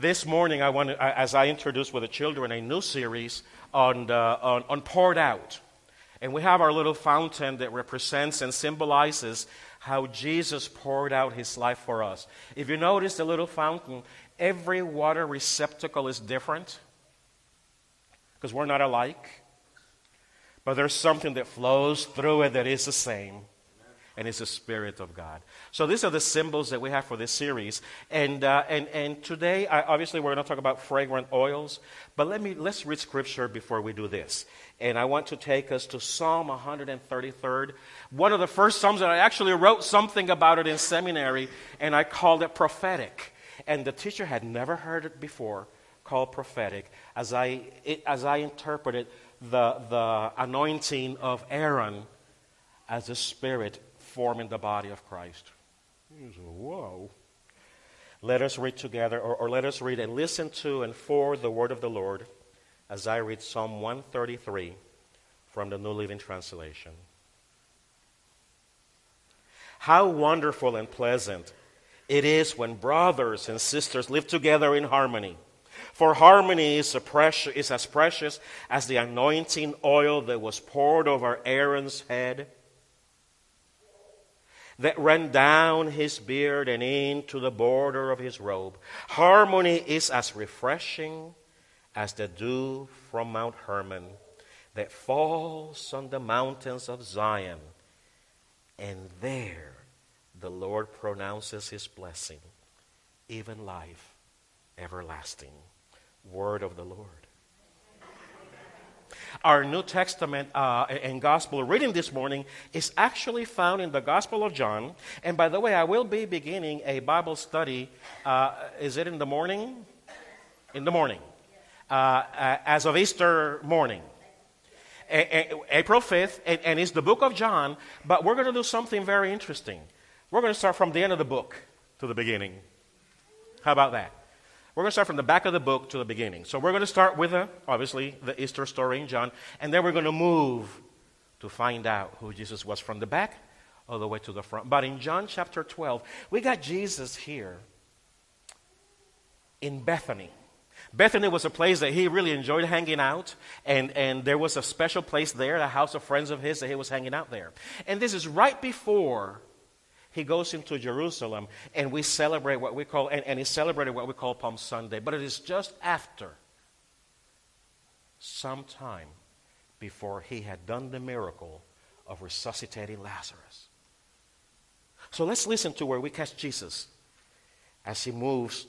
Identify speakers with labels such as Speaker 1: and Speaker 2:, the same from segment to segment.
Speaker 1: this morning, I want as I introduced with the children, a new series on, the, on, on poured out. And we have our little fountain that represents and symbolizes how Jesus poured out his life for us. If you notice the little fountain, every water receptacle is different because we're not alike. But there's something that flows through it that is the same and it's the Spirit of God. So these are the symbols that we have for this series. And, uh, and, and today, I, obviously, we're going to talk about fragrant oils. But let me, let's read Scripture before we do this. And I want to take us to Psalm 133, One of the first Psalms that I actually wrote something about it in seminary, and I called it prophetic. And the teacher had never heard it before, called prophetic, as I, it, as I interpreted the, the anointing of Aaron as the Spirit forming the body of Christ. Whoa. Let us read together, or, or let us read and listen to and for the word of the Lord as I read Psalm 133 from the New Living Translation. How wonderful and pleasant it is when brothers and sisters live together in harmony. For harmony is, precious, is as precious as the anointing oil that was poured over Aaron's head that ran down his beard and into the border of his robe. Harmony is as refreshing as the dew from Mount Hermon that falls on the mountains of Zion. And there the Lord pronounces his blessing, even life everlasting. Word of the Lord. Our New Testament uh, and Gospel reading this morning is actually found in the Gospel of John. And by the way, I will be beginning a Bible study. Uh, is it in the morning? In the morning. Uh, uh as of Easter morning. A- a- April 5th, and, and it's the book of John, but we're going to do something very interesting. We're going to start from the end of the book to the beginning. How about that? We're going to start from the back of the book to the beginning. So we're going to start with, uh, obviously, the Easter story in John, and then we're going to move to find out who Jesus was from the back all the way to the front. But in John chapter 12, we got Jesus here in Bethany. Bethany was a place that he really enjoyed hanging out, and, and there was a special place there, a house of friends of his, that he was hanging out there. And this is right before he goes into Jerusalem and we celebrate what we call, and, and he celebrated what we call Palm Sunday. But it is just after, some time before he had done the miracle of resuscitating Lazarus. So let's listen to where we catch Jesus as he moves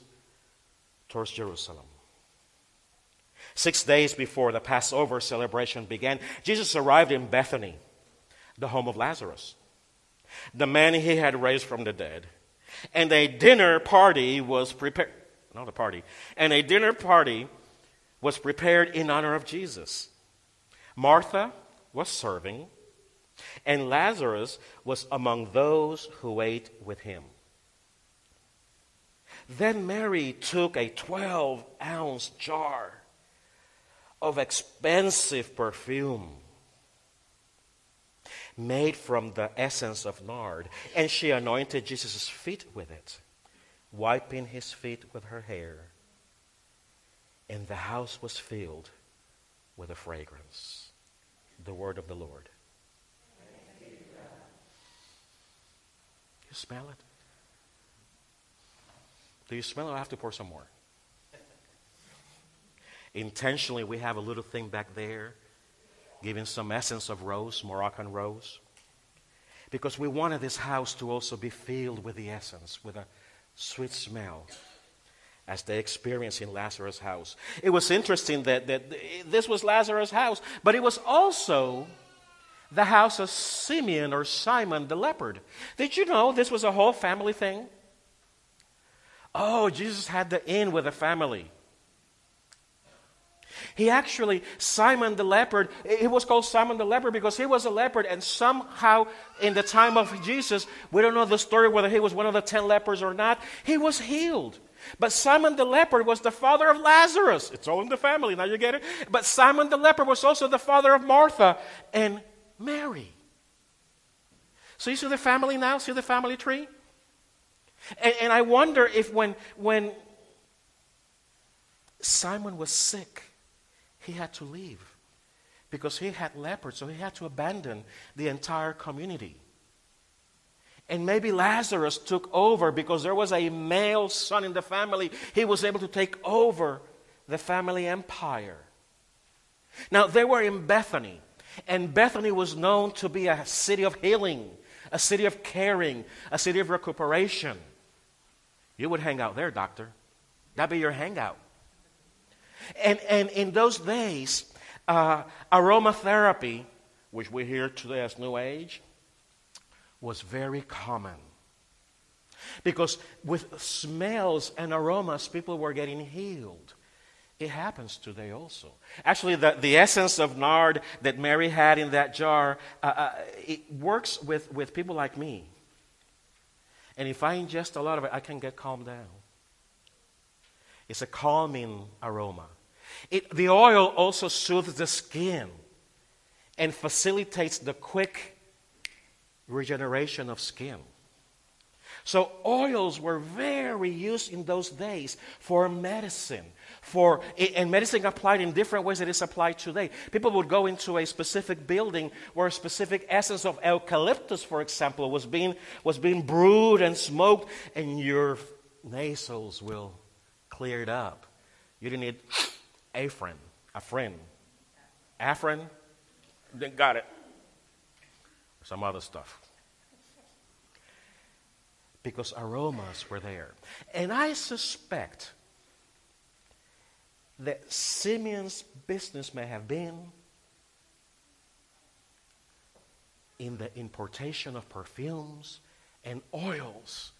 Speaker 1: towards Jerusalem. Six days before the Passover celebration began, Jesus arrived in Bethany, the home of Lazarus the man he had raised from the dead. And a dinner party was prepared, not a party, and a dinner party was prepared in honor of Jesus. Martha was serving, and Lazarus was among those who ate with him. Then Mary took a 12 ounce jar of expensive perfume made from the essence of nard. And she anointed Jesus' feet with it, wiping his feet with her hair. And the house was filled with a fragrance. The word of the Lord. You smell it? Do you smell it? I have to pour some more. Intentionally, we have a little thing back there giving some essence of rose, Moroccan rose, because we wanted this house to also be filled with the essence, with a sweet smell, as they experienced in Lazarus' house. It was interesting that, that this was Lazarus' house, but it was also the house of Simeon or Simon the leopard. Did you know this was a whole family thing? Oh, Jesus had the inn with a family. He actually, Simon the leopard, he was called Simon the leopard because he was a leopard, and somehow in the time of Jesus, we don't know the story whether he was one of the ten lepers or not, he was healed. But Simon the leper was the father of Lazarus. It's all in the family, now you get it? But Simon the leper was also the father of Martha and Mary. So you see the family now? See the family tree? And, and I wonder if when, when Simon was sick. He had to leave because he had leopards, so he had to abandon the entire community. And maybe Lazarus took over because there was a male son in the family. He was able to take over the family empire. Now, they were in Bethany, and Bethany was known to be a city of healing, a city of caring, a city of recuperation. You would hang out there, doctor. That'd be your hangout. And, and in those days, uh, aromatherapy, which we hear today as New Age, was very common. Because with smells and aromas, people were getting healed. It happens today also. Actually, the, the essence of nard that Mary had in that jar, uh, uh, it works with, with people like me. And if I ingest a lot of it, I can get calmed down. It's a calming aroma. It, the oil also soothes the skin and facilitates the quick regeneration of skin. So, oils were very used in those days for medicine. For, and medicine applied in different ways that it's applied today. People would go into a specific building where a specific essence of eucalyptus, for example, was being, was being brewed and smoked, and your nasals will clear it up. You didn't need a friend, a friend. Afrin, then got it. Some other stuff. Because aromas were there. And I suspect that Simeon's business may have been in the importation of perfumes and oils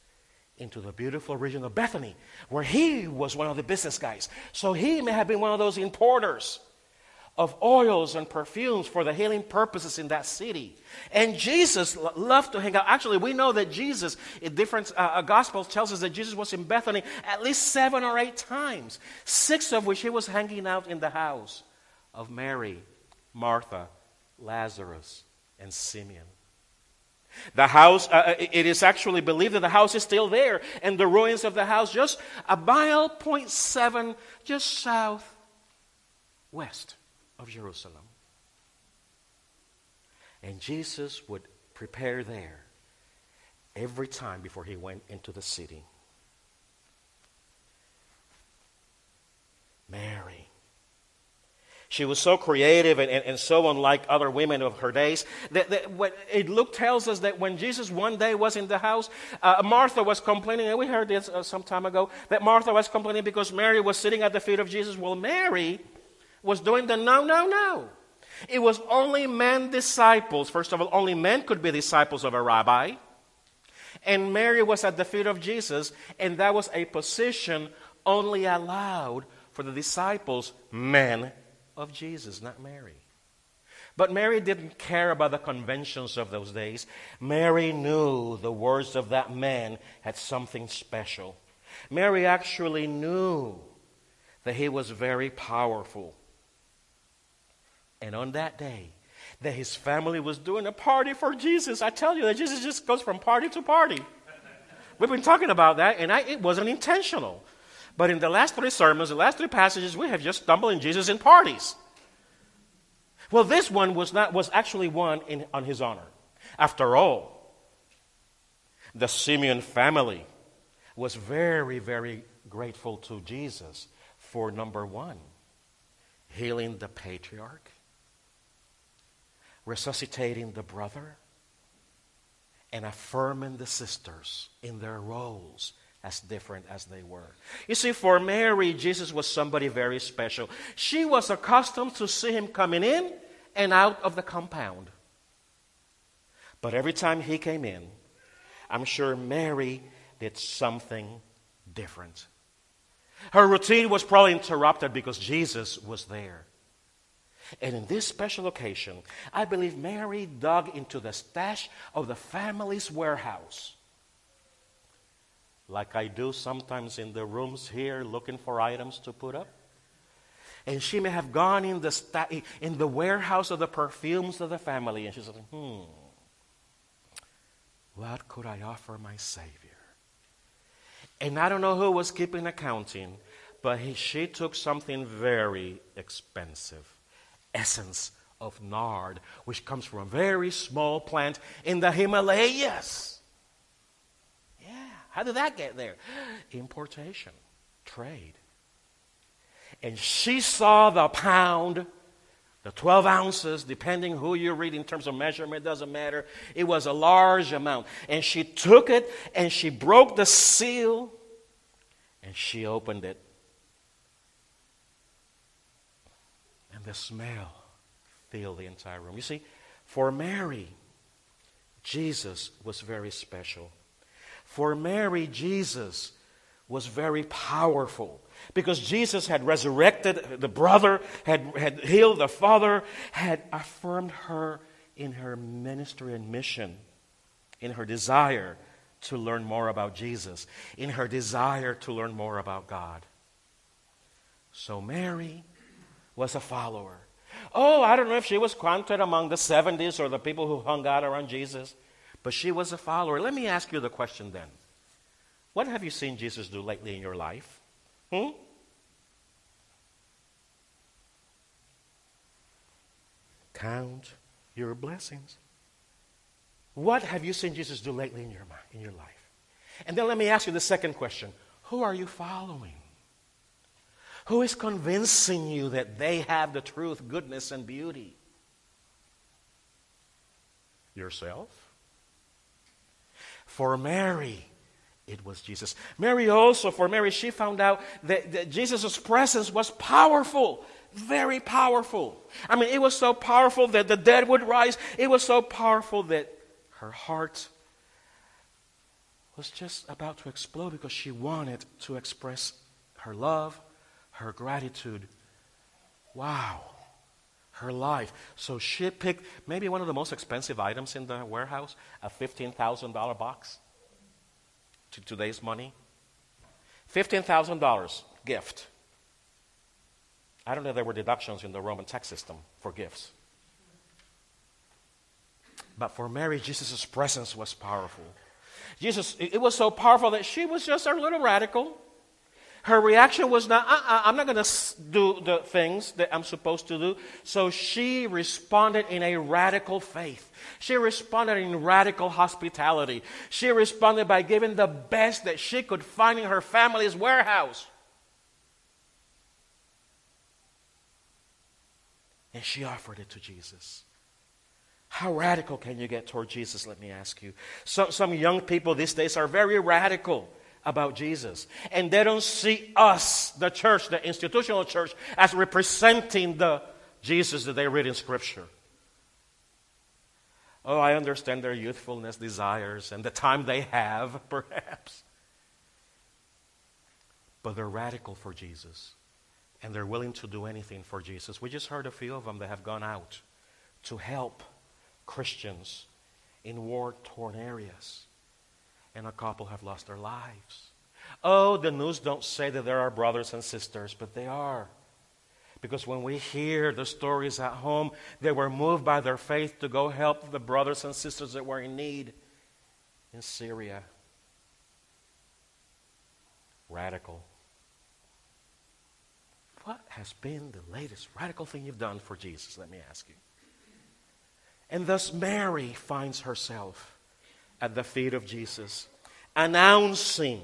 Speaker 1: into the beautiful region of Bethany, where he was one of the business guys. So he may have been one of those importers of oils and perfumes for the healing purposes in that city. And Jesus loved to hang out. Actually, we know that Jesus, in different uh, gospels, tells us that Jesus was in Bethany at least seven or eight times, six of which he was hanging out in the house of Mary, Martha, Lazarus, and Simeon. The house, uh, uh, it is actually believed that the house is still there, and the ruins of the house just a mile point seven, just south west of Jerusalem. And Jesus would prepare there every time before he went into the city. Mary she was so creative and, and, and so unlike other women of her days that, that it Luke tells us that when Jesus one day was in the house, uh, Martha was complaining, and we heard this uh, some time ago, that Martha was complaining because Mary was sitting at the feet of Jesus. Well, Mary was doing the no, no, no. It was only men disciples. First of all, only men could be disciples of a rabbi. And Mary was at the feet of Jesus, and that was a position only allowed for the disciples, men of Jesus, not Mary. But Mary didn't care about the conventions of those days. Mary knew the words of that man had something special. Mary actually knew that he was very powerful. And on that day, that his family was doing a party for Jesus. I tell you that Jesus just goes from party to party. We've been talking about that, and I, it wasn't intentional. But in the last three sermons, the last three passages, we have just stumbled in Jesus in parties. Well, this one was, not, was actually one in, on his honor. After all, the Simeon family was very, very grateful to Jesus for number one, healing the patriarch, resuscitating the brother, and affirming the sisters in their roles as different as they were. You see, for Mary, Jesus was somebody very special. She was accustomed to see him coming in and out of the compound. But every time he came in, I'm sure Mary did something different. Her routine was probably interrupted because Jesus was there. And in this special occasion, I believe Mary dug into the stash of the family's warehouse like I do sometimes in the rooms here looking for items to put up. And she may have gone in the, sta- in the warehouse of the perfumes of the family and she said, hmm, what could I offer my Savior? And I don't know who was keeping accounting, but he, she took something very expensive essence of nard, which comes from a very small plant in the Himalayas. How did that get there? Importation, trade. And she saw the pound, the 12 ounces, depending who you read in terms of measurement, doesn't matter. It was a large amount. And she took it and she broke the seal and she opened it. And the smell filled the entire room. You see, for Mary, Jesus was very special. For Mary, Jesus was very powerful because Jesus had resurrected the brother, had, had healed the father, had affirmed her in her ministry and mission, in her desire to learn more about Jesus, in her desire to learn more about God. So Mary was a follower. Oh, I don't know if she was counted among the 70s or the people who hung out around Jesus, but she was a follower. Let me ask you the question then. What have you seen Jesus do lately in your life? Hmm? Count your blessings. What have you seen Jesus do lately in your, in your life? And then let me ask you the second question Who are you following? Who is convincing you that they have the truth, goodness, and beauty? Yourself? For Mary, it was Jesus. Mary also, for Mary, she found out that, that Jesus' presence was powerful, very powerful. I mean, it was so powerful that the dead would rise. It was so powerful that her heart was just about to explode because she wanted to express her love, her gratitude. Wow. Her life. So she picked maybe one of the most expensive items in the warehouse a $15,000 box to today's money. $15,000 gift. I don't know if there were deductions in the Roman tax system for gifts. But for Mary, Jesus' presence was powerful. Jesus, it was so powerful that she was just a little radical. Her reaction was not, uh-uh, I'm not going to do the things that I'm supposed to do. So she responded in a radical faith. She responded in radical hospitality. She responded by giving the best that she could find in her family's warehouse. And she offered it to Jesus. How radical can you get toward Jesus, let me ask you? So, some young people these days are very radical about Jesus. And they don't see us, the church, the institutional church, as representing the Jesus that they read in Scripture. Oh, I understand their youthfulness, desires, and the time they have, perhaps. But they're radical for Jesus. And they're willing to do anything for Jesus. We just heard a few of them that have gone out to help Christians in war torn areas and a couple have lost their lives. Oh, the news don't say that there are brothers and sisters, but they are. Because when we hear the stories at home, they were moved by their faith to go help the brothers and sisters that were in need in Syria. Radical. What has been the latest radical thing you've done for Jesus? Let me ask you. And thus, Mary finds herself at the feet of Jesus, announcing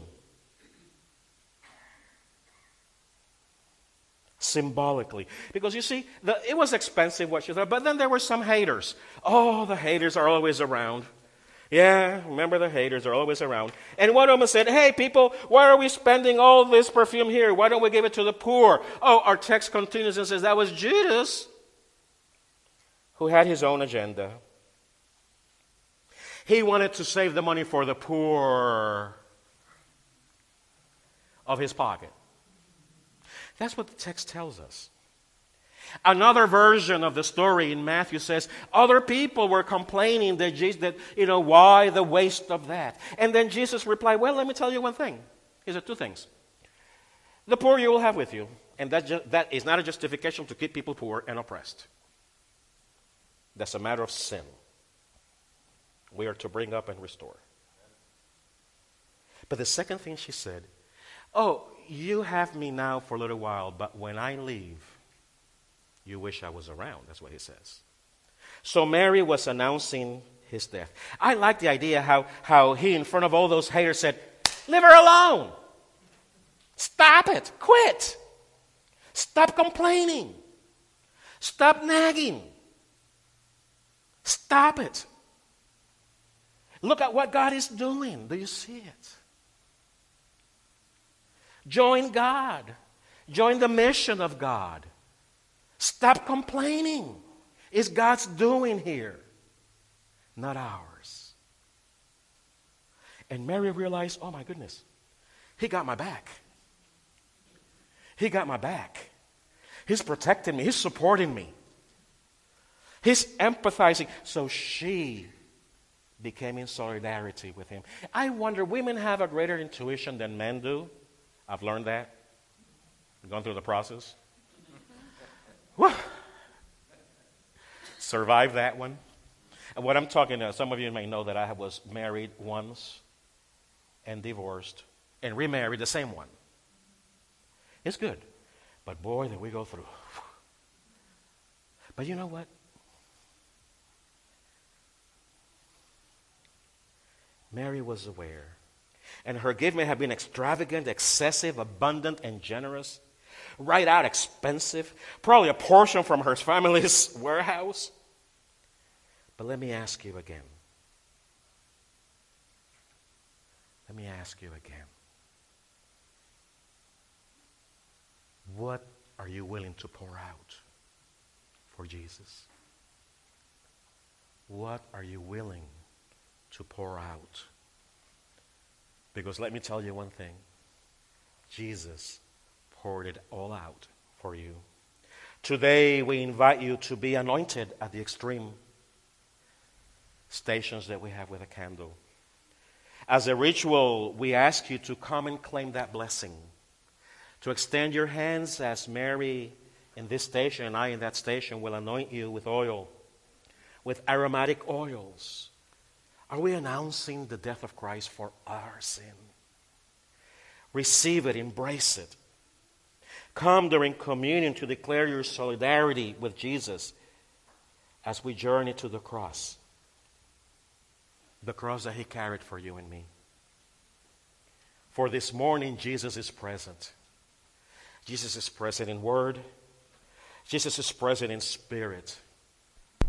Speaker 1: symbolically. Because you see, the, it was expensive what she thought, but then there were some haters. Oh, the haters are always around. Yeah, remember the haters are always around. And one of them said, Hey, people, why are we spending all this perfume here? Why don't we give it to the poor? Oh, our text continues and says that was Judas who had his own agenda. He wanted to save the money for the poor of his pocket. That's what the text tells us. Another version of the story in Matthew says other people were complaining that, Jesus, that you know, why the waste of that? And then Jesus replied, Well, let me tell you one thing. He said two things. The poor you will have with you, and that, ju- that is not a justification to keep people poor and oppressed. That's a matter of sin we are to bring up and restore. But the second thing she said, oh, you have me now for a little while, but when I leave, you wish I was around. That's what he says. So Mary was announcing his death. I like the idea how, how he, in front of all those haters, said, Leave her alone. Stop it. Quit. Stop complaining. Stop nagging. Stop it. Look at what God is doing. Do you see it? Join God. Join the mission of God. Stop complaining. It's God's doing here, not ours. And Mary realized, oh my goodness, he got my back. He got my back. He's protecting me, he's supporting me, he's empathizing. So she became in solidarity with him. I wonder, women have a greater intuition than men do. I've learned that. I've gone through the process. Survive that one. And what I'm talking about, some of you may know that I was married once and divorced and remarried the same one. It's good. But boy, did we go through. But you know what? Mary was aware. And her gift may have been extravagant, excessive, abundant, and generous. Right out expensive. Probably a portion from her family's warehouse. But let me ask you again. Let me ask you again. What are you willing to pour out for Jesus? What are you willing to pour out. Because let me tell you one thing Jesus poured it all out for you. Today, we invite you to be anointed at the extreme stations that we have with a candle. As a ritual, we ask you to come and claim that blessing, to extend your hands as Mary in this station and I in that station will anoint you with oil, with aromatic oils are we announcing the death of Christ for our sin? Receive it, embrace it. Come during communion to declare your solidarity with Jesus as we journey to the cross. The cross that He carried for you and me. For this morning, Jesus is present. Jesus is present in word, Jesus is present in spirit,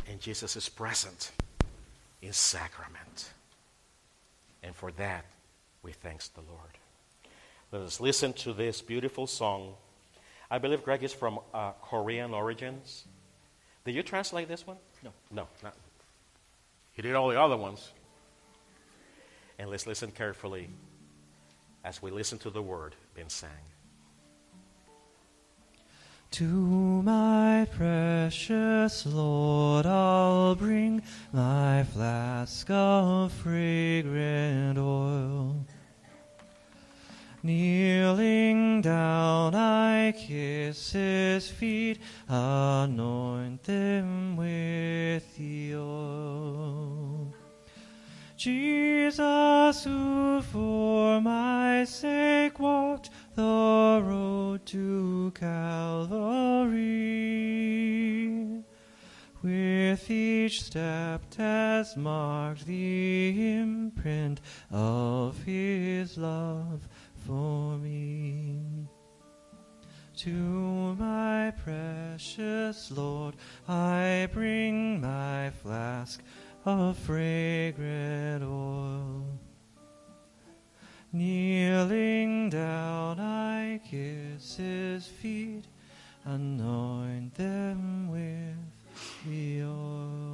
Speaker 1: and Jesus is present in sacrament. And for that, we thanks the Lord. Let us listen to this beautiful song. I believe Greg is from uh, Korean origins. Did you translate this one?
Speaker 2: No.
Speaker 1: No, not. He did all the other ones. And let's listen carefully as we listen to the word being sang.
Speaker 2: To my precious Lord I'll bring my flask of fragrant oil. Kneeling down, I kiss his feet, anoint them with the oil. Jesus, who for my sake walked the road to Calvary, with each step has marked the imprint of his love for me. To my precious Lord I bring my flask of fragrant oil. Kneeling down, I kiss his feet, anoint them with your